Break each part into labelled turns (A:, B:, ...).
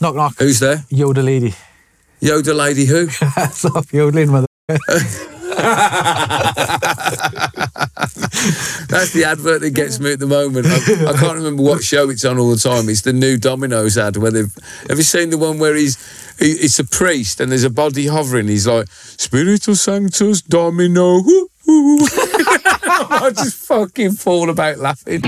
A: Knock knock.
B: Who's there?
A: Yoda lady.
B: Yoda lady who?
A: Stop yodeling, mother.
B: That's the advert that gets me at the moment. I, I can't remember what show it's on all the time. It's the new Domino's ad where they've. Have you seen the one where he's? He, it's a priest and there's a body hovering. He's like Spiritus Sanctus Domino. Woo, woo." I just fucking fall about laughing.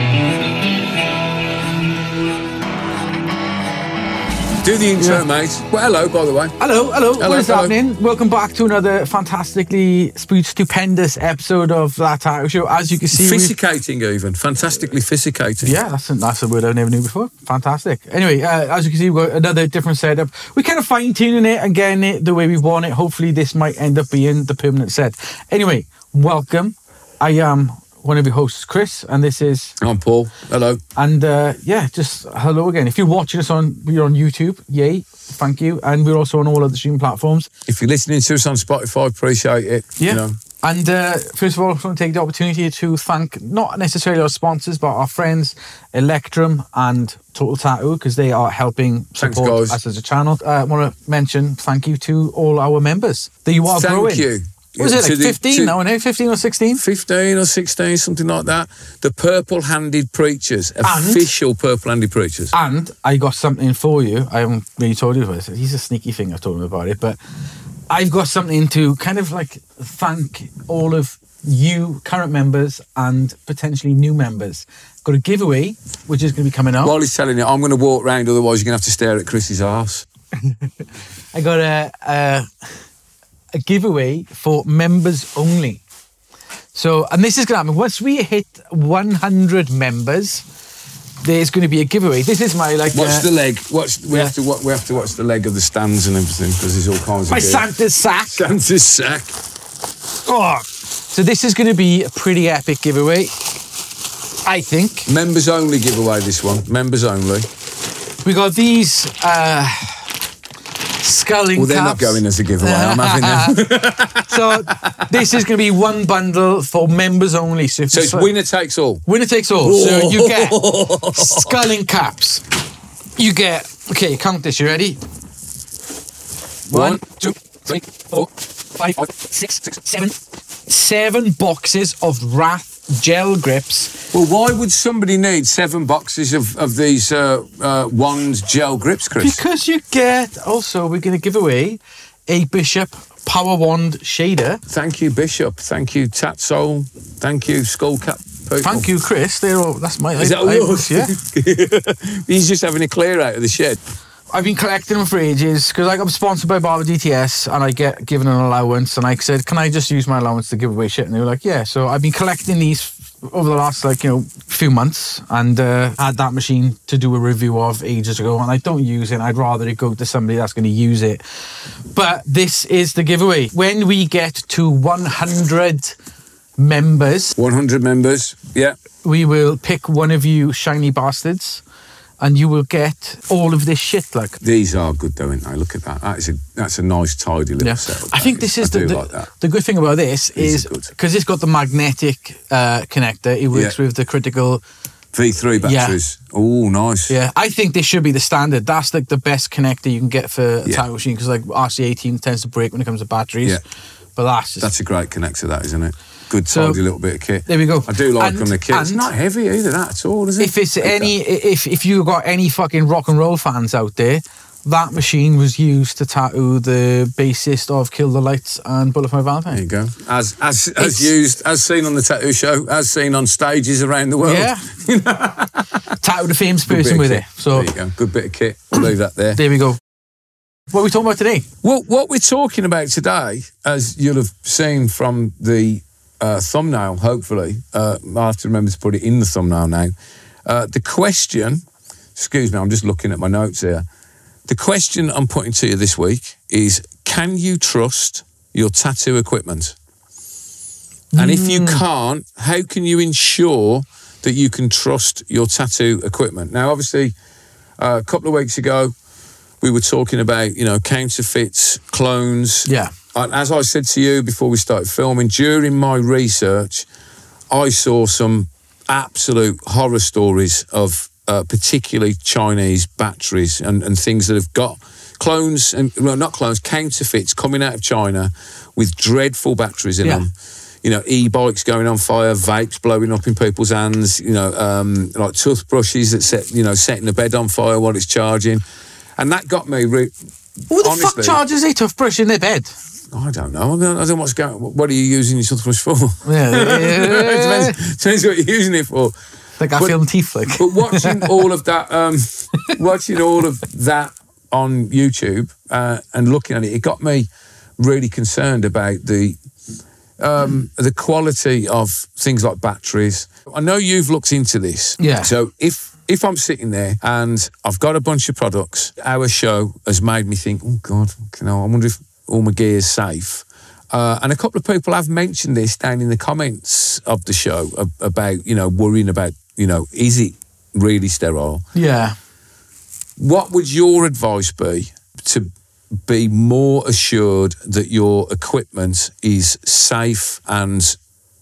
B: Do the intro,
A: Yeah.
B: mate. Well, hello, by the way.
A: Hello, hello,
B: Hello,
A: What is
B: hello.
A: happening? Welcome back to another fantastically stupendous episode of that tattoo show. As you can see, we've-
B: even fantastically fissicating.
A: yeah, that's a, that's a word I never knew before. Fantastic. Anyway, uh, as you can see, we've got another different setup. We're kind of fine tuning it and getting it the way we want it. Hopefully, this might end up being the permanent set. Anyway, welcome. I am one of your hosts, Chris, and this is
B: I'm Paul. Hello.
A: And uh, yeah, just hello again. If you're watching us on, you're on YouTube, yay, thank you. And we're also on all other streaming platforms.
B: If you're listening to us on Spotify, appreciate it.
A: Yeah.
B: You know,
A: And uh, first of all, I want to take the opportunity to thank not necessarily our sponsors, but our friends Electrum and Total Tattoo because they are helping support
B: guys.
A: us as a channel. Uh, I want to mention thank you to all our members. That you are
B: Thank
A: growing.
B: you.
A: What was it like
B: the-
A: 15
B: to-
A: now? No, 15 or 16?
B: 15 or 16, something like that. The Purple Handed Preachers,
A: And-
B: official Purple Handed Preachers.
A: And I got something for you. I haven't really told you about this. He's a sneaky thing. I've told him about it, but I've got something to kind of like thank all of you current members and potentially new members. Got a giveaway which is going to be coming up.
B: While he's telling you, I'm going to walk round, otherwise, you're going to have to stare at Chris's arse.
A: I got a, a a giveaway for members only. So, and this is going to happen once we hit 100 members. There's going to be a giveaway. This is my like
B: Watch
A: uh,
B: the leg. Watch. We
A: yeah.
B: have to. wa- We have to watch the leg of the stands and everything because there's all kinds of.
A: my. Santa's sack.
B: Santa's sack.
A: Oh, so this is going to be a pretty epic giveaway. I think
B: Members only giveaway. This one. Members only.
A: we got these uh, sculling
B: Well, they're not going as a giveaway. I'm having them.
A: So this is going to be one bundle for members only. So, if
B: So it's winner takes all.
A: winner takes all. So you get sculling caps. You get okay. Count this. You ready? One, two, three, four, five, six, seven, seven boxes of Wrath gel grips.
B: Well, why would somebody need seven boxes of, of these uh, uh, wand gel grips, Chris?
A: Because you get also, we're going to give away a Bishop Power Wand shader.
B: Thank you, Bishop. Thank you, Tatsoul. Thank you, Skullcap. people.
A: Thank you, Chris. They're all, that's my.
B: Is that
A: I-
B: yours?
A: Yeah.
B: He's just having a clear out of the shed.
A: I've been collecting them for ages because like, I'm sponsored by Barber DTS and I get given an allowance. And I said, Can I just use my allowance to give away shit? And they were like, Yeah. So I've been collecting these over the last like, you know, few months and uh, had that machine to do a review of ages ago. And I don't use it. I'd rather it go to somebody that's going to use it. But this is the giveaway. When we get to 100 members,
B: 100 members. Yeah.
A: we will pick one of you shiny bastards and you will get all of this shit like
B: These are good, though, aren't they? Look at that. That is a, that's a nice, tidy little
A: yeah.
B: setup.
A: I think this is
B: I
A: the, the,
B: like
A: the good thing about this
B: These
A: is because it's got the magnetic uh, connector. It works
B: Yeah.
A: with the critical.
B: V3
A: Yeah.
B: batteries. Oh, nice.
A: Yeah, I think this should be the standard. That's like the best connector you can get for a
B: Yeah.
A: machine because like RC18 tends to break when it comes to batteries.
B: Yeah.
A: But that's just,
B: That's a great connector, that, isn't it? Good,
A: So-
B: tidy little bit of kit.
A: There we go.
B: I do like
A: And-
B: them, the kit. It's not heavy either, that at all, is it?
A: if it's
B: at
A: any
B: that.
A: if if you got any fucking rock and roll fans out there, that machine was used to tattoo the bassist of Kill the Lights and Bullet for My Valentine.
B: There you go. As as
A: It's-
B: as used, as seen on the tattoo show, as seen on stages around the world.
A: Yeah. tattooed a famous
B: Good
A: person with
B: kit.
A: it. So
B: there you go. Good bit of kit. I'll leave that there.
A: there we go. What are we talking about today?
B: Well, what we're talking about today, as you'll have seen from the uh, thumbnail, hopefully, uh, I have to remember to put it in the thumbnail now. Uh, the question, excuse me, I'm just looking at my notes here. The question I'm putting to you this week is can you trust your tattoo equipment? And if you can't, how can you ensure that you can trust your tattoo equipment? Now, obviously, uh, a couple of weeks ago, we were talking about, you know, counterfeits, clones.
A: Yeah.
B: And as I said to you before we started filming, during my research, I saw some absolute horror stories of uh, particularly Chinese batteries and, and things that have got clones and well, not clones, counterfeits coming out of China with dreadful batteries in
A: Yeah.
B: them. You know, e-bikes going on fire, vapes blowing up in people's hands. You know, um, like toothbrushes that set you know setting the bed on fire while it's charging, and that got me. Re-
A: Who the
B: honestly,
A: fuck charges a toothbrush in their bed?
B: I don't know. I don't, I don't know what's going. What are you using your toothbrush for?
A: Yeah,
B: depends, depends what you're using it for.
A: like I
B: But-
A: film teeth flick.
B: But watching all of that, um, watching all of that on YouTube uh, and looking at it, it got me really concerned about the um, the quality of things like batteries. I know you've looked into this.
A: Yeah.
B: So if if I'm sitting there and I've got a bunch of products, our show has made me think, oh God, you know, I wonder if all my gear's safe. Uh, and a couple of people have mentioned this down in the comments of the show about, you know, worrying about, you know, is it really sterile?
A: Yeah.
B: What would your advice be to be more assured that your equipment is safe and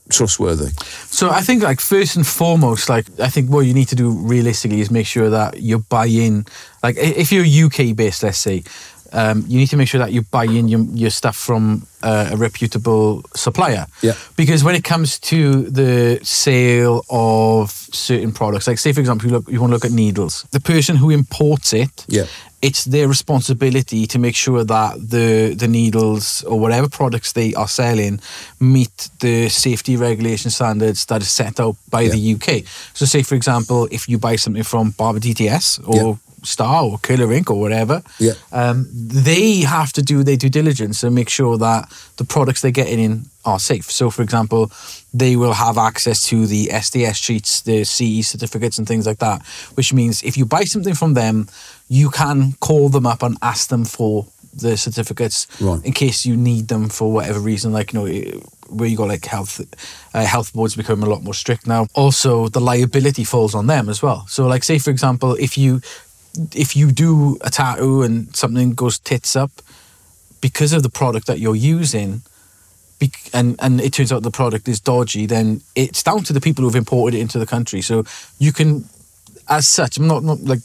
B: trustworthy?
A: So I think like first and foremost, like I think what you need to do realistically is make sure that you buy in. Like if you're UK based, let's say, um, you need to make sure that you buy in your, your stuff from uh, a reputable supplier.
B: Yeah.
A: Because when it comes to the sale of certain products, like say for example, you look, you want to look at needles, the person who imports it,
B: Yeah.
A: it's their responsibility to make sure that the the needles or whatever products they are selling meet the safety regulation standards that are set out by
B: Yeah.
A: the UK. So, say for example, if you buy something from Barber DTS or
B: Yeah.
A: Star or Killer Ink or whatever,
B: Yeah.
A: um, they have to do their due diligence and make sure that the products they're getting in are safe. So, for example, they will have access to the SDS sheets, the CE certificates, and things like that. Which means if you buy something from them, you can call them up and ask them for the certificates
B: Right.
A: in case you need them for whatever reason. Like you know, where you got like health uh, health boards become a lot more strict now. Also, the liability falls on them as well. So, like say for example, if you if you do a tattoo and something goes tits up because of the product that you're using and and it turns out the product is dodgy then it's down to the people who've imported it into the country so you can as such i'm not, not like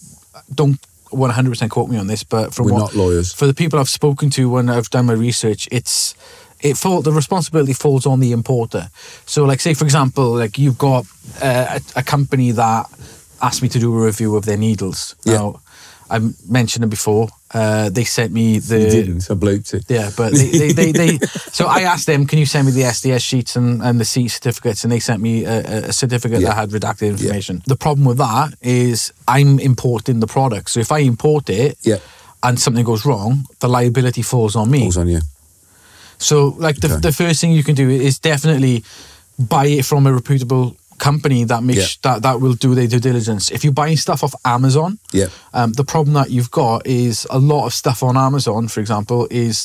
A: don't 100% quote me on this but from
B: We're
A: what
B: not lawyers.
A: for the people i've spoken to when i've done my research it's it fall the responsibility falls on the importer so like say for example like you've got uh, a, a company that asked me to do a review of their needles
B: Yeah.
A: now i mentioned it before uh, they sent me the
B: You didn't, I bleeped it.
A: yeah, but they, they, they, they so I asked them, can you send me the SDS sheets and, and the CE certificates? And they sent me a, a- certificate
B: Yeah.
A: that had redacted information. The problem with that is I'm importing the product. So if I import it
B: Yeah.
A: and something goes wrong, the liability falls on me.
B: Falls on you.
A: So like the,
B: Okay.
A: the first thing you can do is definitely buy it from a reputable company that makes
B: Yeah.
A: that, that will do their due diligence. If you're buying stuff off Amazon,
B: Yeah.
A: um, the problem that you've got is a lot of stuff on Amazon, for example, is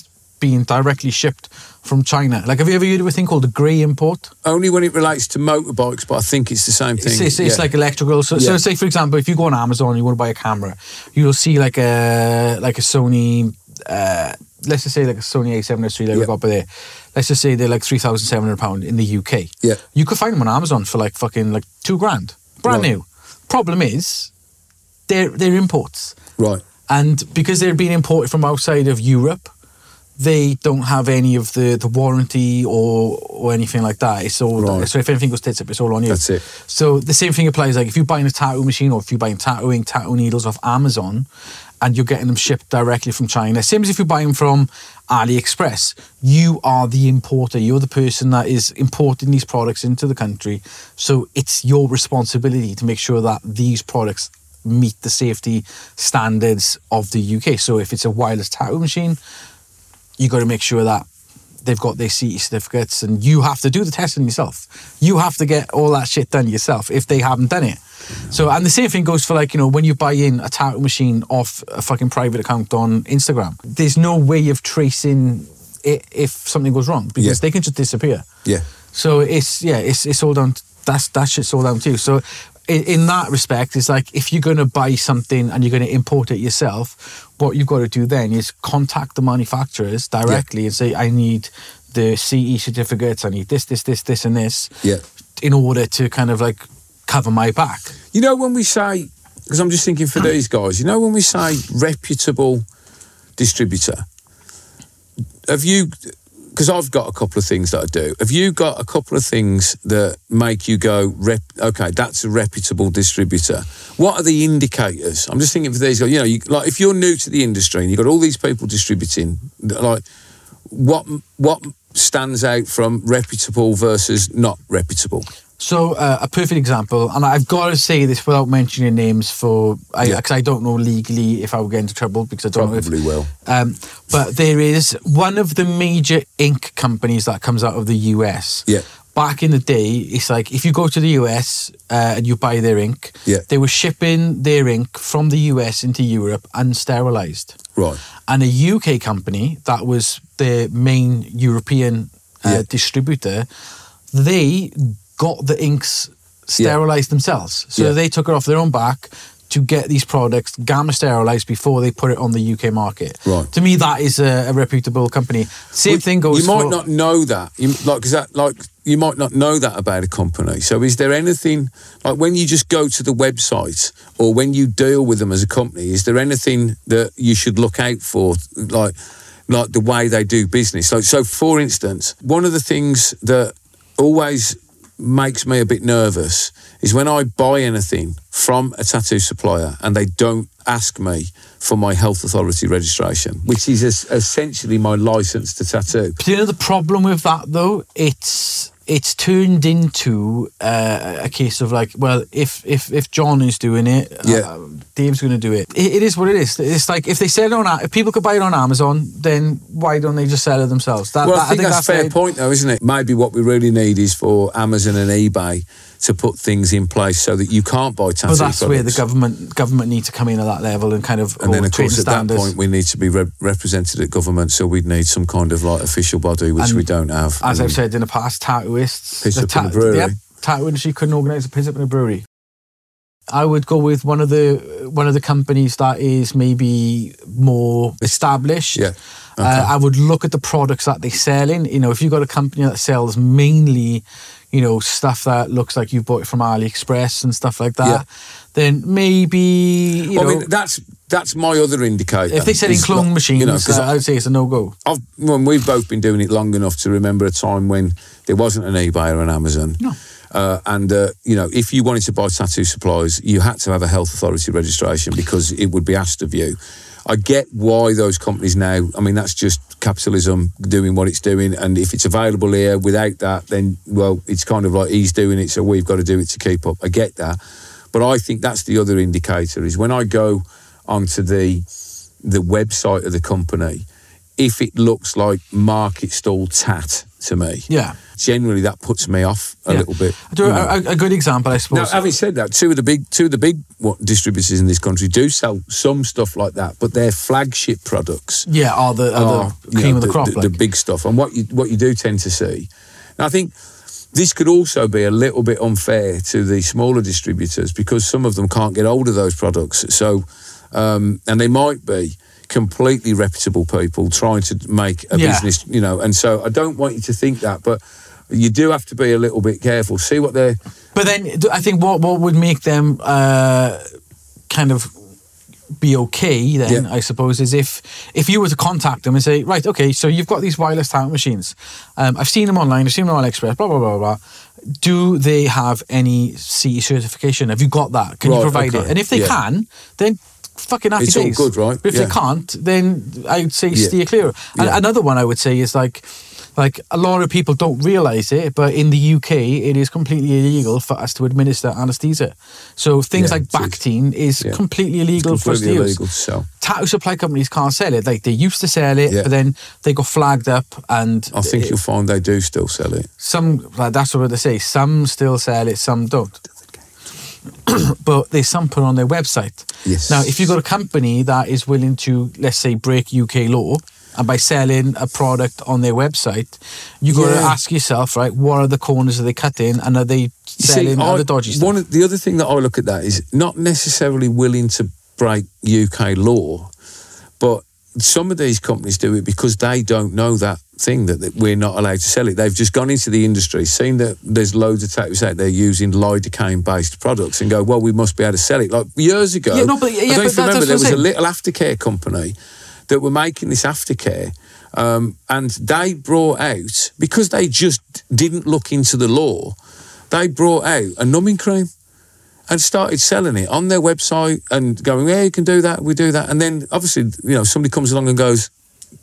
A: being directly shipped from China. Like, have you ever heard of a thing called a grey import?
B: Only when it relates to motorbikes, but I think it's the same thing.
A: It's, it's, it's like electrical. So,
B: Yeah.
A: so, say for example, if you go on Amazon and you want to buy a camera, you'll see like a like a Sony. Uh, let's just say like a Sony A7S3 that we
B: Yeah.
A: got by there. Let's just say they're like three thousand seven hundred pound in the UK.
B: Yeah.
A: you could find them on Amazon for like fucking like two grand, brand
B: Right.
A: new. Problem is, they're they're imports.
B: Right.
A: And because they're being imported from outside of Europe, they don't have any of the, the warranty or or anything like that. It's all
B: Right.
A: so if anything goes tits up, it's all on you.
B: That's it.
A: So the same thing applies. Like if you're buying a tattoo machine or if you're buying tattooing tattoo needles off Amazon, and you're getting them shipped directly from China, same as if you're buying from AliExpress, you are the importer. You're the person that is importing these products into the country. So it's your responsibility to make sure that these products meet the safety standards of the UK. So if it's a wireless tattoo machine, you got to make sure that they've got their CE certificates and you have to do the testing yourself. You have to get all that shit done yourself if they haven't done it. So, and the same thing goes for like, you know, when you buy in a tattoo machine off a fucking private account on Instagram, there's no way of tracing it if something goes wrong because
B: Yeah.
A: they can just disappear.
B: Yeah.
A: So it's yeah, it's it's all down. That's that shit's all down too. So in, in that respect, it's like if you're going to buy something and you're going to import it yourself, what you've got to do then is contact the manufacturers directly and say, I need the CE certificates. I need this, this, this, this, and this.
B: Yeah.
A: In order to kind of like cover my back.
B: You know, when we say because I'm just thinking for these guys, you know, when we say reputable distributor, have you? Because I've got a couple of things that I do. Have you got a couple of things that make you go, rep, okay, that's a reputable distributor? What are the indicators? I'm just thinking for these you know, you, like if you're new to the industry and you've got all these people distributing, like what what stands out from reputable versus not reputable?
A: So uh, a perfect example, and I've got to say this without mentioning names for, because I,
B: Yeah.
A: I don't know legally if I will get into trouble because I don't
B: Probably
A: know
B: will.
A: Um, but there is one of the major ink companies that comes out of the US.
B: Yeah.
A: Back in the day, it's like if you go to the US uh, and you buy their ink,
B: Yeah.
A: they were shipping their ink from the US into Europe unsterilized.
B: Right.
A: And a UK company that was the main European uh,
B: Yeah.
A: distributor, they got the inks sterilized themselves. So
B: Yeah.
A: they took it off their own back to get these products gamma sterilized before they put it on the UK market.
B: Right.
A: To me, that is a, a reputable company. Same
B: Well,
A: thing goes.
B: You might
A: for,
B: not know that. You, like, cause that, like, you might not know that about a company. So, is there anything like when you just go to the website or when you deal with them as a company? Is there anything that you should look out for, like, like the way they do business? Like, so for instance, one of the things that always makes me a bit nervous is when I buy anything from a tattoo supplier and they don't ask me for my health authority registration, which is essentially my license to tattoo.
A: Do you know the problem with that though? It's it's turned into uh, a case of like, well, if if if John is doing it,
B: Yeah.
A: uh, Dave's going to do it. it. It is what it is. It's like if they sell it on, if people could buy it on Amazon, then why don't they just sell it themselves? That,
B: Well,
A: that-
B: I think that's, a fair
A: the-
B: point, though, isn't it? Maybe what we really need is for Amazon and eBay to put things in place so that you can't buy tattoo
A: But that's where the government government need to come in at that level and kind of
B: And then, of course, at that point, we need to be re- represented at government, so we'd need some kind of like official body, which
A: And
B: we don't have.
A: As I've said in the past, tattooists,
B: Piss
A: the
B: up in a brewery.
A: Yep, tattoo industry couldn't organise a piss up in a brewery. I would go with one of the one of the companies that is maybe more established.
B: Yeah.
A: Uh, I would look at the products that they sell in. You know, if you've got a company that sells mainly, you know, stuff that looks like you bought it from AliExpress and stuff like that,
B: Yeah.
A: then maybe you
B: Well,
A: know.
B: I mean, that's that's my other indicator.
A: if they're selling
B: is
A: clone
B: not-
A: machines,
B: you know, 'cause
A: I would say it's a no go.
B: I've, well, we've both been doing it long enough to remember a time when there wasn't an eBay or an Amazon.
A: No.
B: Uh, and uh, you know, if you wanted to buy tattoo supplies, you had to have a health authority registration because it would be asked of you. I get why those companies now. I mean, that's just capitalism doing what it's doing, and if it's available here without that, then well, it's kind of like he's doing it, so we've got to do it to keep up. I get that, but I think that's the other indicator is when I go onto the the website of the company, if it looks like market stall tat to me,
A: Yeah.
B: generally that puts me off a
A: Yeah.
B: little bit.
A: Do,
B: you know.
A: a, a good example, I suppose.
B: Now, having said that, two of the big two of the big what, distributors in this country do sell some stuff like that, but their flagship products
A: yeah, are the, are
B: are
A: the cream
B: know,
A: of the crop.
B: the,
A: like.
B: big stuff. And what you what you do tend to see, and I think this could also be a little bit unfair to the smaller distributors because some of them can't get hold of those products. So, um, and they might be completely reputable people trying to make a
A: Yeah.
B: business, you know. And so I don't want you to think that, but you do have to be a little bit careful. See what they're
A: But then I think what what would make them uh, kind of be okay then
B: Yeah.
A: I suppose is if if you were to contact them and say right okay so you've got these wireless talent machines um, I've seen them online I've seen them on AliExpress blah blah blah blah do they have any CE certification have you got that can you provide
B: okay.
A: it and if they
B: Yeah.
A: can then fucking happy
B: It's all good, right?
A: but if
B: Yeah.
A: they can't then I'd say
B: Yeah.
A: steer clear
B: Yeah.
A: another one I would say is like like a lot of people don't realize it, but in the UK, it is completely illegal for us to administer anesthesia. So things
B: Yeah,
A: like
B: is.
A: Bactine is
B: Yeah.
A: completely illegal for us to use.
B: sell.
A: Tattoo supply companies can't sell it. Like they used to sell it, but then they got flagged up, and
B: I think
A: it-
B: you'll find they do still sell it.
A: some like that's what they say. Some still sell it, some don't. but some put on their website.
B: Yes.
A: Now, if you've got a company that is willing to, let's say, break UK law, and by selling a product on their website, you've got to ask yourself, right, what are the corners that they cut in, and are they selling
B: I-
A: other dodgy stuff?
B: One of, the other thing that I look at that is not necessarily willing to break UK law, but some of these companies do it because they don't know that thing that, that we're not allowed to sell it. They've just gone into the industry, seen that there's loads of tattoos out there using lidocaine based products and go, well, we must be able to sell it. Like years ago,
A: Yeah, no, but- yeah,
B: I don't
A: but
B: know if you
A: that's
B: remember, there was a little aftercare company that were making this aftercare. Um, and they brought out, because they just didn't look into the law, they brought out a numbing cream and started selling it on their website and going, yeah, you can do that, we do that. And then obviously, you know, somebody comes along and goes,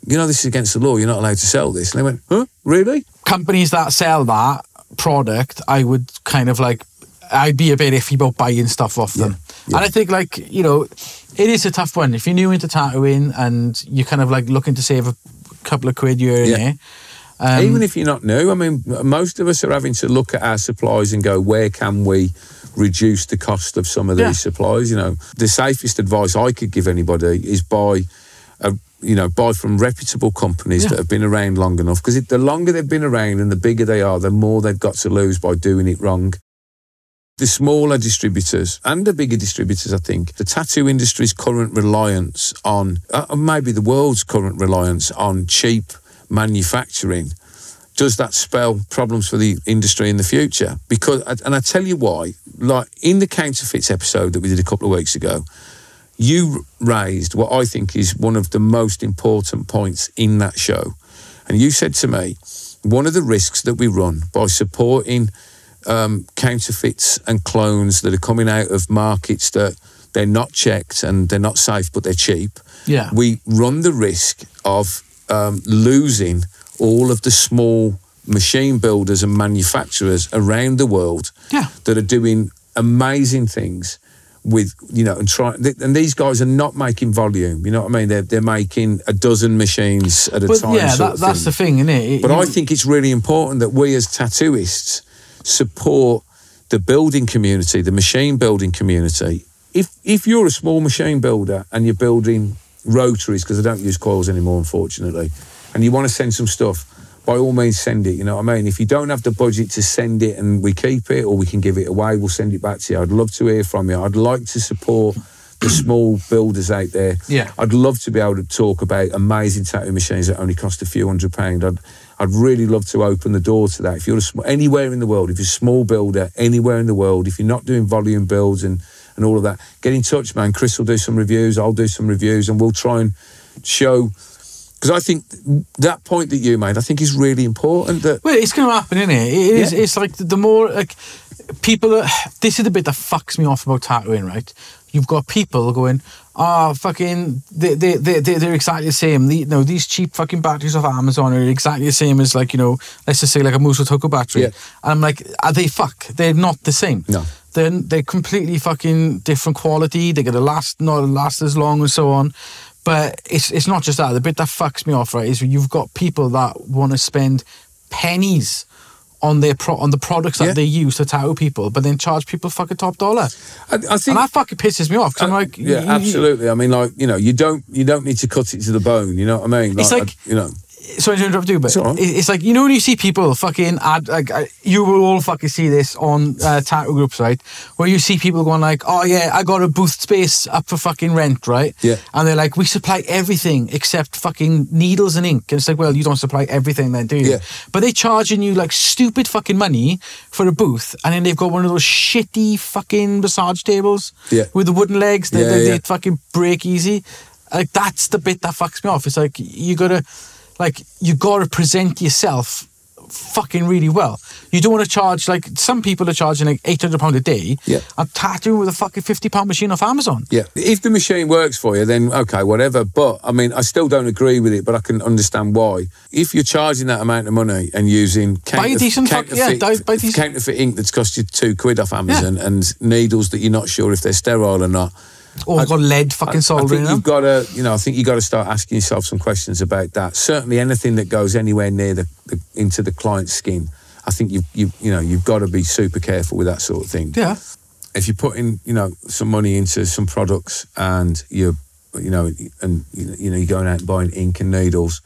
B: you know, this is against the law, you're not allowed to sell this. And they went, huh, really?
A: companies that sell that product, I would kind of like, I'd be a bit iffy about buying stuff off them.
B: yeah.
A: And I think like, you know, it is a tough one. If you're new into tattooing and you're kind of like looking to save a couple of quid here and
B: Yeah.
A: there. Um,
B: Even if you're not new, I mean, most of us are having to look at our supplies and go, where can we reduce the cost of some of these
A: Yeah.
B: supplies? You know, the safest advice I could give anybody is buy, a, you know, buy from reputable companies
A: Yeah.
B: that have been around long enough. Because the longer they've been around and the bigger they are, the more they've got to lose by doing it wrong. The smaller distributors and the bigger distributors, I think, the tattoo industry's current reliance on, uh, maybe the world's current reliance on cheap manufacturing does that spell problems for the industry in the future? Because, and I tell you why, like in the counterfeits episode that we did a couple of weeks ago, you raised what I think is one of the most important points in that show. And you said to me, one of the risks that we run by supporting um, counterfeits and clones that are coming out of markets that they're not checked and they're not safe, but they're cheap
A: yeah.
B: we run the risk of um, losing all of the small machine builders and manufacturers around the world
A: Yeah.
B: that are doing amazing things with you know and try and these guys are not making volume you know what i mean they're, they're making a dozen machines at a
A: But
B: time
A: yeah, that, that's
B: thing.
A: the thing, isn't it?
B: But
A: You-
B: I think it's really important that we as tattooists support the building community, the machine building community. If if you're a small machine builder and you're building rotaries, because I don't use coils anymore, unfortunately, and you want to send some stuff, by all means send it. You know what I mean? If you don't have the budget to send it and we keep it or we can give it away, we'll send it back to you. I'd love to hear from you. I'd like to support the small builders out there.
A: Yeah.
B: I'd love to be able to talk about amazing tattoo machines that only cost a few hundred pound. I'd I'd really love to open the door to that. If you're a sm- anywhere in the world, if you're a small builder anywhere in the world, if you're not doing volume builds and and all of that, get in touch, man. Chris will do some reviews. I'll do some reviews, and we'll try and show. Because I think that point that you made, I think is really important. That
A: Well, it's going to happen, isn't it? It is.
B: Yeah.
A: It's like the, more like people. Are, this is the bit that fucks me off about tattooing, right? You've got people going, "Oh, fucking, they they they they- they're exactly the same. The, know, these cheap fucking batteries off Amazon are exactly the same as like you know, let's just say like a Muso Toko battery."
B: Yeah.
A: And I'm like, are they fuck? They're not the same.
B: No.
A: They're they're completely fucking different quality. They're gonna last not last as long and so on. But it's it's not just that. The bit that fucks me off, right, is you've got people that want to spend pennies on their pro- on the products that
B: Yeah.
A: they use to tattoo people, but then charge people fucking top dollar.
B: I, I think
A: And that fucking pisses me off. 'cause I'm
B: Uh,
A: like,
B: yeah, absolutely. I mean, like you know, you don't you don't need to cut it to the bone. You know what I mean?
A: It's like-
B: I- you know,
A: sorry to interrupt you, but
B: right.
A: it's like you know when you see people fucking add like you will all fucking see this on uh, tattoo groups, right? Where you see people going like, "Oh yeah, I got a booth space up for fucking rent, right?"
B: Yeah.
A: and they're like, "We supply everything except fucking needles and ink." And it's like, well, you don't supply everything, then, do you?
B: Yeah.
A: But they're charging you like stupid fucking money for a booth, and then they've got one of those shitty fucking massage tables
B: Yeah.
A: with the wooden legs. They,
B: Yeah,
A: they,
B: yeah.
A: they fucking break easy. Like that's the bit that fucks me off. It's like you gotta, like you gotta present yourself fucking really well. You don't want to charge like some people are charging like eight hundred pound a day.
B: Yeah.
A: I'm tattooing with a fucking fifty pound machine off Amazon.
B: Yeah, if the machine works for you, then okay, whatever. But I mean, I still don't agree with it, but I can understand why. If you're charging that amount of money and using
A: Buy a decent fuck- yeah,
B: counterfeit,
A: buy decent-
B: counterfeit ink that's cost you two quid off Amazon and needles that you're not sure if they're sterile or not.
A: Oh, or
B: I've
A: got lead fucking soldering.
B: I
A: think
B: you've got to, you know, I think you've got to start asking yourself some questions about that. Certainly, anything that goes anywhere near the, the into the client's skin, I think you you you know you've got to be super careful with that sort of thing
A: Yeah.
B: if you're putting you know some money into some products and you're you know and you know you're going out and buying ink and needles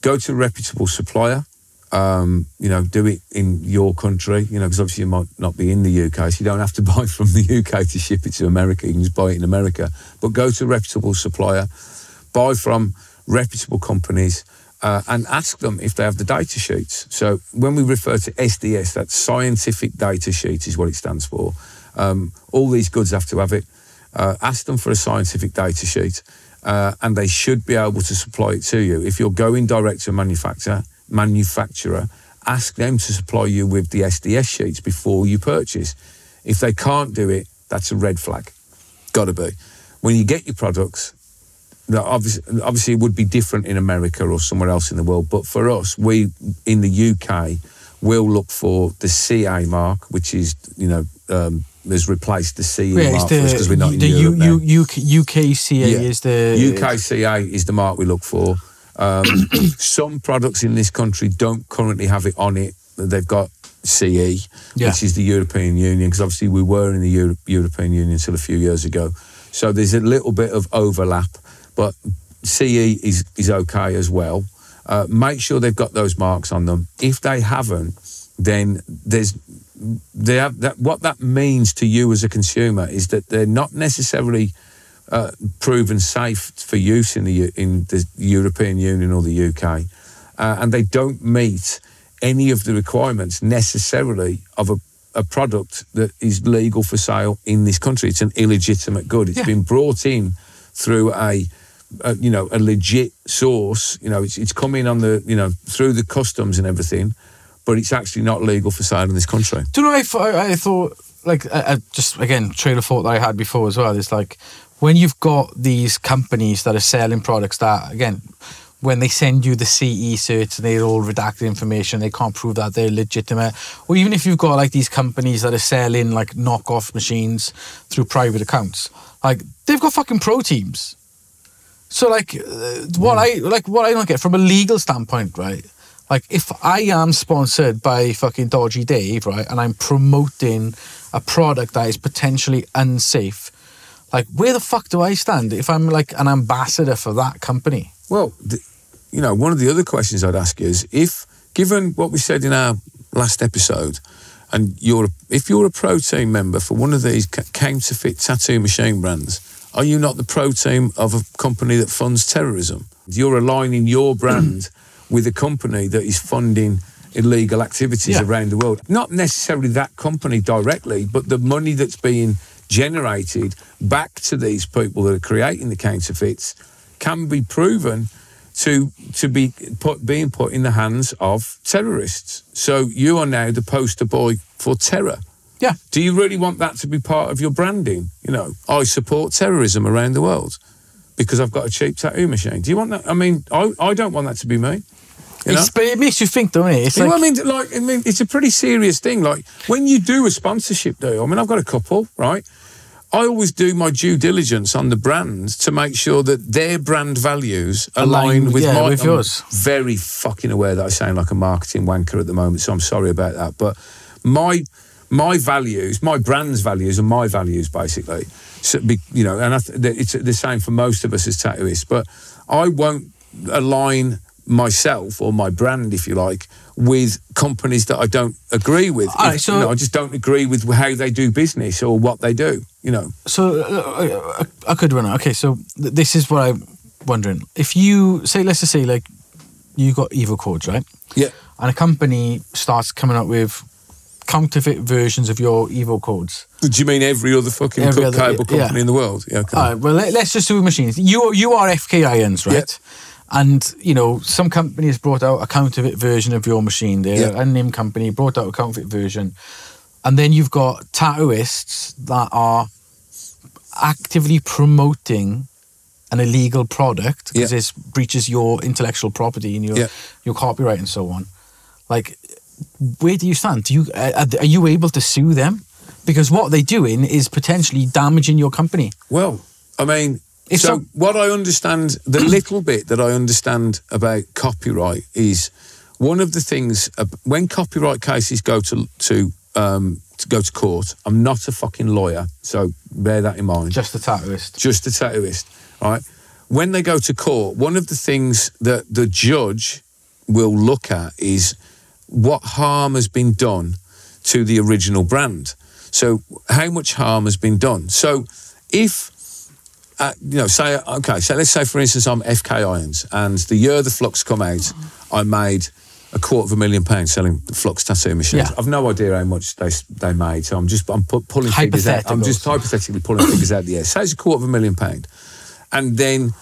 B: go to a reputable supplier um, you know do it in your country you know because obviously you might not be in the UK so you don't have to buy from the UK to ship it to America you can just buy it in America but go to a reputable supplier buy from reputable companies. Uh, and ask them if they have the data sheets. So when we refer to SDS, that's scientific data sheet, is what it stands for. Um, all these goods have to have it. Uh, ask them for a scientific data sheet, uh, and they should be able to supply it to you. If you're going direct to a manufacturer, manufacturer, ask them to supply you with the SDS sheets before you purchase. If they can't do it, that's a red flag. Got to be. When you get your products, obviously, obviously it would be different in America or somewhere else in the world. But for us, we in the UK will look for the CA mark, which is you know um, has replaced the CE
A: Yeah,
B: mark for us because we're not in
A: the
B: Europe now.
A: U, U, UKCA
B: Yeah.
A: is the
B: UKCA is the mark we look for. Um, some products in this country don't currently have it on it. They've got CE,
A: Yeah.
B: which is the European Union, because obviously we were in the Euro- European Union until a few years ago. So there's a little bit of overlap, but CE is, is okay as well. Uh, make sure they've got those marks on them. If they haven't, then there's they have that. What that means to you as a consumer is that they're not necessarily uh, proven safe for use in the in the European Union or the UK, uh, and they don't meet any of the requirements necessarily of a, a product that is legal for sale in this country. It's an illegitimate good. It's
A: Yeah.
B: been brought in through a, a you know a legit source. You know, it's it's coming on the you know through the customs and everything, but it's actually not legal for sale in this country.
A: Do you know? I, I, I thought like I, I just again trail of thought that I had before as well. Is like when you've got these companies that are selling products that again. When they send you the CE certs and they're all redacted information, they can't prove that they're legitimate. Or even if you've got like these companies that are selling like knockoff machines through private accounts, like they've got fucking pro teams. So like uh, what I like what I don't get from a legal standpoint, right? Like if I am sponsored by fucking Dodgy Dave, right, and I'm promoting a product that is potentially unsafe, like where the fuck do I stand if I'm like an ambassador for that company?
B: Well, th- you know, one of the other questions I'd ask is if, given what we said in our last episode, and you're if you're a pro team member for one of these counterfeit tattoo machine brands, are you not the pro team of a company that funds terrorism? You're aligning your brand with a company that is funding illegal activities
A: Yeah.
B: around the world. Not necessarily that company directly, but the money that's being generated back to these people that are creating the counterfeits can be proven to to be put being put in the hands of terrorists. So you are now the poster boy for terror.
A: Yeah.
B: Do you really want that to be part of your branding? You know, I support terrorism around the world because I've got a cheap tattoo machine. Do you want that? I mean, I, I don't want that to be me. You know?
A: But it makes you think, don't it? It's
B: You know
A: like,
B: I mean, like, I mean, it's a pretty serious thing. Like when you do a sponsorship deal, I mean, I've got a couple, right? I always do my due diligence on the brands to make sure that their brand values align,
A: Align,
B: with
A: yeah,
B: my.
A: with
B: I'm
A: yours.
B: Very fucking aware that I sound like a marketing wanker at the moment, so I'm sorry about that. But my my values, my brand's values, are my values basically. So, be, you know, and I th- it's the same for most of us as tattooists. But I won't align myself or my brand, if you like, with companies that I don't agree with.
A: All right, so-
B: you know, I just don't agree with how they do business or what they do. You know,
A: so uh, I could run it. Okay, so th- this is what I'm wondering. If you say, let's just say, like, you got evil codes, right?
B: yeah,
A: And a company starts coming up with counterfeit versions of your evil codes.
B: Do you mean every other fucking
A: Every other-
B: cable
A: yeah.
B: company in the world? Yeah, okay.
A: All right, well, let, us just do machines. You you are FK Irons, right? And you know, some companies brought out a counterfeit version of your machine. There,
B: Yeah.
A: unnamed company brought out a counterfeit version, and then you've got tattooists that are actively promoting an illegal product because
B: Yeah.
A: this breaches your intellectual property and your
B: Yeah.
A: your copyright and so on. Like, where do you stand? Do you uh, are, are you able to sue them? Because what they're doing is potentially damaging your company.
B: Well, I mean, So what I understand, the little bit that I understand about copyright is one of the things ab- when copyright cases go to to um, to go to court. I'm not a fucking lawyer, so bear that in mind.
A: Just a tattooist.
B: just a tattooist, right? When they go to court, one of the things that the judge will look at is what harm has been done to the original brand. So, how much harm has been done? So, if uh, you know, say okay, so let's say for instance I'm FK Irons, and the year the Flux come out, I made a quarter of a million pounds selling Flux tattoo machines.
A: Yeah.
B: I've no idea how much they they made, so I'm just I'm pu- pulling figures out. I'm just hypothetically pulling figures out of the air. Say it's a quarter of a million pound, and then.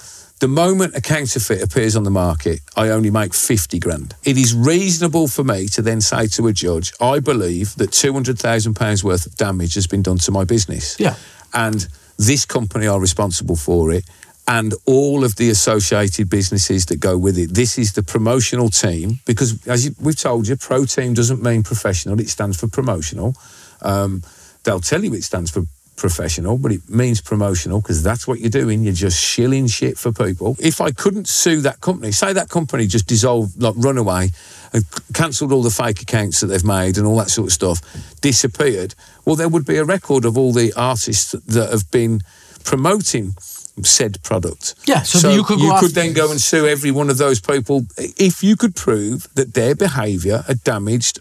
B: The moment a counterfeit appears on the market, I only make 50 grand. It is reasonable for me to then say to a judge, I believe that £200,000 worth of damage has been done to my business
A: Yeah.
B: and this company are responsible for it and all of the associated businesses that go with it. This is the promotional team because, as you, we've told you, pro team doesn't mean professional, it stands for promotional. Um, they'll tell you it stands for professional, but it means promotional because that's what you're doing. You're just shilling shit for people. If I couldn't sue that company, say that company just dissolved, like run away and cancelled all the fake accounts that they've made and all that sort of stuff, disappeared, well, there would be a record of all the artists that have been promoting said product.
A: Yeah, so you could go after-
B: then go and sue every one of those people if you could prove that their behaviour had damaged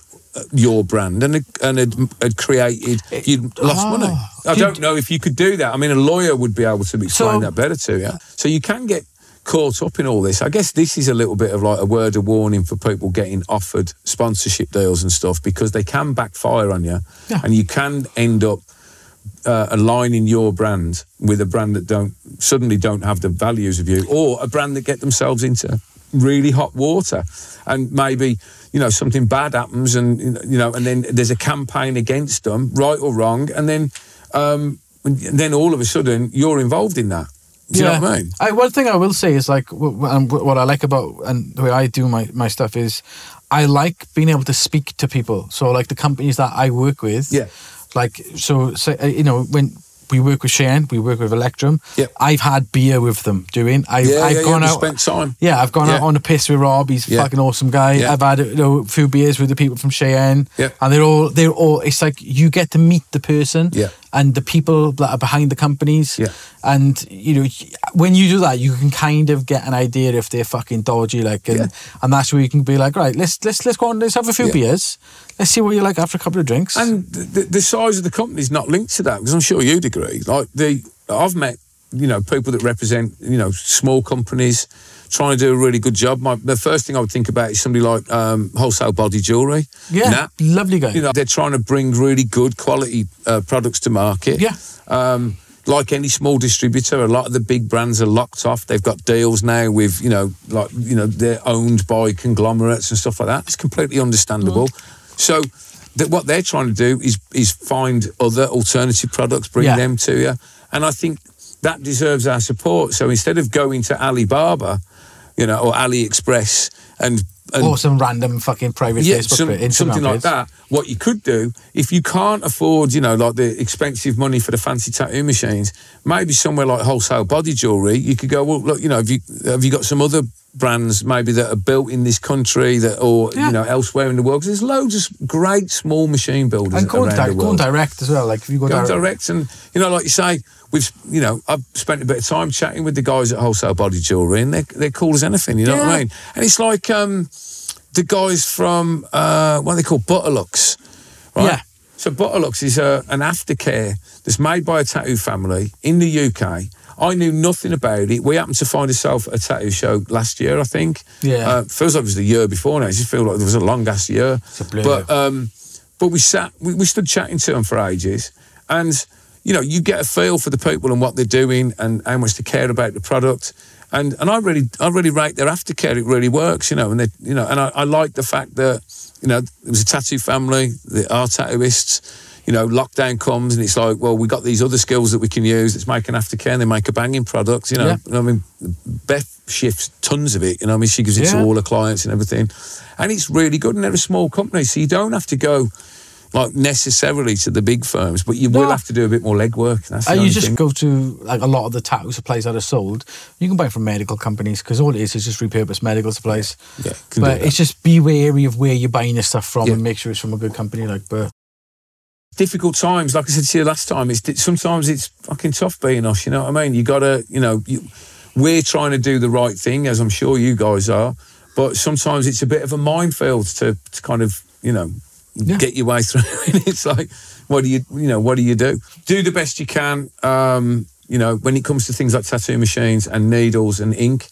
B: your brand and had, and had, had created you'd lost
A: Ah,
B: money. I don't know if you could do that. I mean, a lawyer would be able to explain
A: So-
B: that better to you. So you can get caught up in all this. I guess this is a little bit of like a word of warning for people getting offered sponsorship deals and stuff because they can backfire on you,
A: Yeah.
B: and you can end up uh, aligning your brand with a brand that don't suddenly don't have the values of you, or a brand that get themselves into really hot water, and maybe you know something bad happens, and you know, and then there's a campaign against them, right or wrong, and then um, and then all of a sudden you're involved in that. Do you know what I mean?
A: I, one thing I will say is like and what I like about and the way I do my, my stuff is I like being able to speak to people. So like the companies that I work with,
B: Yeah.
A: Like so, so uh, you know when we work with Cheyenne, we work with Electrum.
B: Yep.
A: I've had beer with them doing. I've,
B: Yeah,
A: I've
B: yeah,
A: gone
B: yeah,
A: out.
B: spent time.
A: Yeah, I've gone out on a piss with Rob. He's a fucking awesome guy.
B: Yeah.
A: I've had you know, a few beers with the people from Cheyenne.
B: Yeah.
A: And they're all they're all. It's like you get to meet the person.
B: Yeah.
A: And the people that are behind the companies.
B: Yeah.
A: And you know when you do that, you can kind of get an idea if they're fucking dodgy. Like, and,
B: Yeah.
A: and that's where you can be like, right, let's let's let's go on. Let's have a few
B: Yeah.
A: beers. Let's see what you like after a couple of drinks.
B: And the, the size of the company is not linked to that because I'm sure you'd agree. Like the, I've met you know people that represent you know small companies trying to do a really good job. My, the first thing I would think about is somebody like um, wholesale body jewelry.
A: yeah,
B: Nat,
A: lovely guy.
B: you know they're trying to bring really good quality uh, products to market.
A: Yeah.
B: Um, like any small distributor, a lot of the big brands are locked off. They've got deals now with, you know, like, you know, they're owned by conglomerates and stuff like that. It's completely understandable. So that what they're trying to do is is find other alternative products, bring
A: Yeah.
B: them to you. And I think that deserves our support. So instead of going to Alibaba, you know, or AliExpress and, and
A: or some random fucking private
B: yeah,
A: Facebook
B: some-
A: Instagram
B: something like that. What you could do, if you can't afford, you know, like the expensive money for the fancy tattoo machines, maybe somewhere like wholesale body jewelry, you could go, well, look, you know, have you have you got some other brands maybe that are built in this country that or
A: Yeah.
B: you know elsewhere in the world? there's loads of great small machine builders
A: And go,
B: around
A: di-
B: the
A: go
B: world.
A: direct as well. Like if you go,
B: Go
A: direct,
B: direct and you know, like you say, we've you know, I've spent a bit of time chatting with the guys at Wholesale Body Jewelry, and they're they're cool as anything. You know what I mean? And it's like um, the guys from uh, what are they called, Butterluxe, right?
A: Yeah.
B: So Butterluxe is a, an aftercare that's made by a tattoo family in the UK. I knew nothing about it. We happened to find ourselves at a tattoo show last year, I think.
A: Yeah.
B: Uh, feels like it was the year before now. It just feels like there was a long ass year.
A: a blur.
B: But um, but we sat, we, we stood chatting to them for ages, and you know, you get a feel for the people and what they're doing and how much they care about the product. And and I really I really rate their aftercare. It really works, you know. And they, you know, and I, I like the fact that you know it was a tattoo family. They are tattooists. You know, lockdown comes and it's like, well, we got these other skills that we can use. It's making make an aftercare and they make a banging product. You know,
A: Yeah.
B: I mean, Beth shifts tons of it. You know, I mean, she gives it to all her clients and everything, and it's really good. And they're a small company, so you don't have to go like necessarily to the big firms, but you will have to do a bit more legwork. That's
A: Uh, you just
B: thing.
A: go to like a lot of the tattoo supplies that are sold. You can buy from medical companies because all it is is just repurposed medical supplies.
B: Yeah,
A: but it's just be wary of where you're buying this stuff from
B: Yeah.
A: and make sure it's from a good company. Like, but
B: difficult times. Like I said to you last time, it's sometimes it's fucking tough being us. You know what I mean? You gotta, you know, you, we're trying to do the right thing, as I'm sure you guys are. But sometimes it's a bit of a minefield to, to kind of, you know,
A: Yeah.
B: get your way through. and it's like, what do you, you know, what do you do? Do the best you can. Um, you know, when it comes to things like tattoo machines and needles and ink,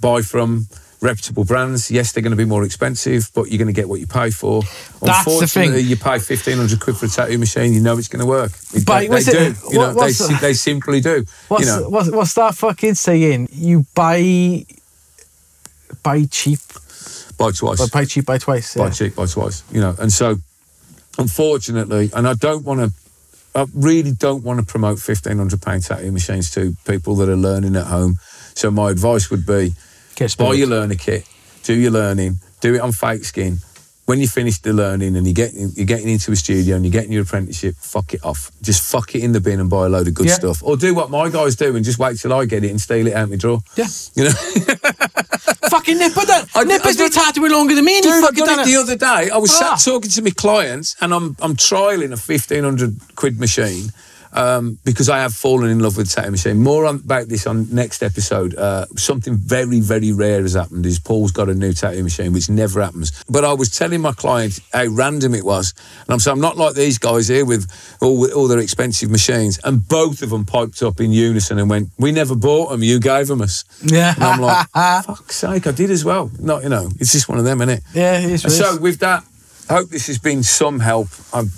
B: buy from reputable brands. Yes, they're going to be more expensive, but you're going to get what you pay for.
A: That's the
B: Unfortunately,
A: thing.
B: you pay fifteen hundred quid for a tattoo machine, you know it's going to work. It-
A: But
B: they, they
A: what's
B: do.
A: it-
B: you know, they,
A: the-
B: they simply do.
A: What's,
B: you know,
A: what's what's that fucking saying? You buy buy cheap,
B: buy twice.
A: but buy cheap, buy twice.
B: buy cheap, buy twice. You know, and so unfortunately, and I don't want to. I really don't want to promote fifteen hundred pound tattoo machines to people that are learning at home. So my advice would be buy your learner kit, do your learning, do it on fake skin. When you finish the learning and you get you're getting into a studio and you're getting your apprenticeship, fuck it off. Just fuck it in the bin and buy a load of good
A: Yeah.
B: stuff. Or do what my guys do and just wait till I get it and steal it out my drawer.
A: Yeah.
B: You know?
A: fucking Nipper done.
B: I-
A: Nipper's been tattooing longer than me, and
B: Dude,
A: fucking done
B: it
A: it.
B: the other day. I was
A: Ah.
B: sat talking to my clients, and I'm I'm trialing a fifteen hundred quid machine um, because I have fallen in love with tattoo machine. More on, about this on next episode. Uh, something very very rare has happened. Is Paul's got a new tattoo machine, which never happens. But I was telling my client how random it was, and I'm saying I'm not like these guys here with all all their expensive machines, and both of them piped up in unison and went, "We never bought them. You gave them us."
A: Yeah.
B: And I'm like, "Fuck's sake, I did as well." Not you know, it's just one of them, isn't it?
A: yeah, it's
B: so with that, I hope this has been some help. I'm,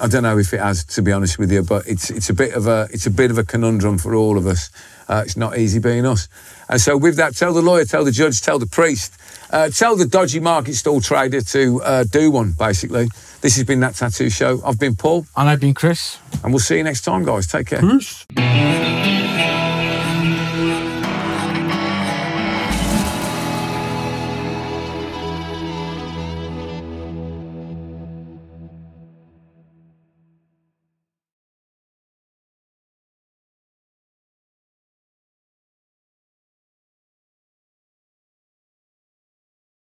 B: I don't know if it has, to be honest with you, but it's it's a bit of a it's a bit of a conundrum for all of us. Uh, it's not easy being us. And so with that, tell the lawyer, tell the judge, tell the priest, uh, tell the dodgy market stall trader to uh, do one. Basically, this has been that tattoo show. I've been Paul,
A: and I've been Chris.
B: and we'll see you next time, guys. Take care.
A: Peace.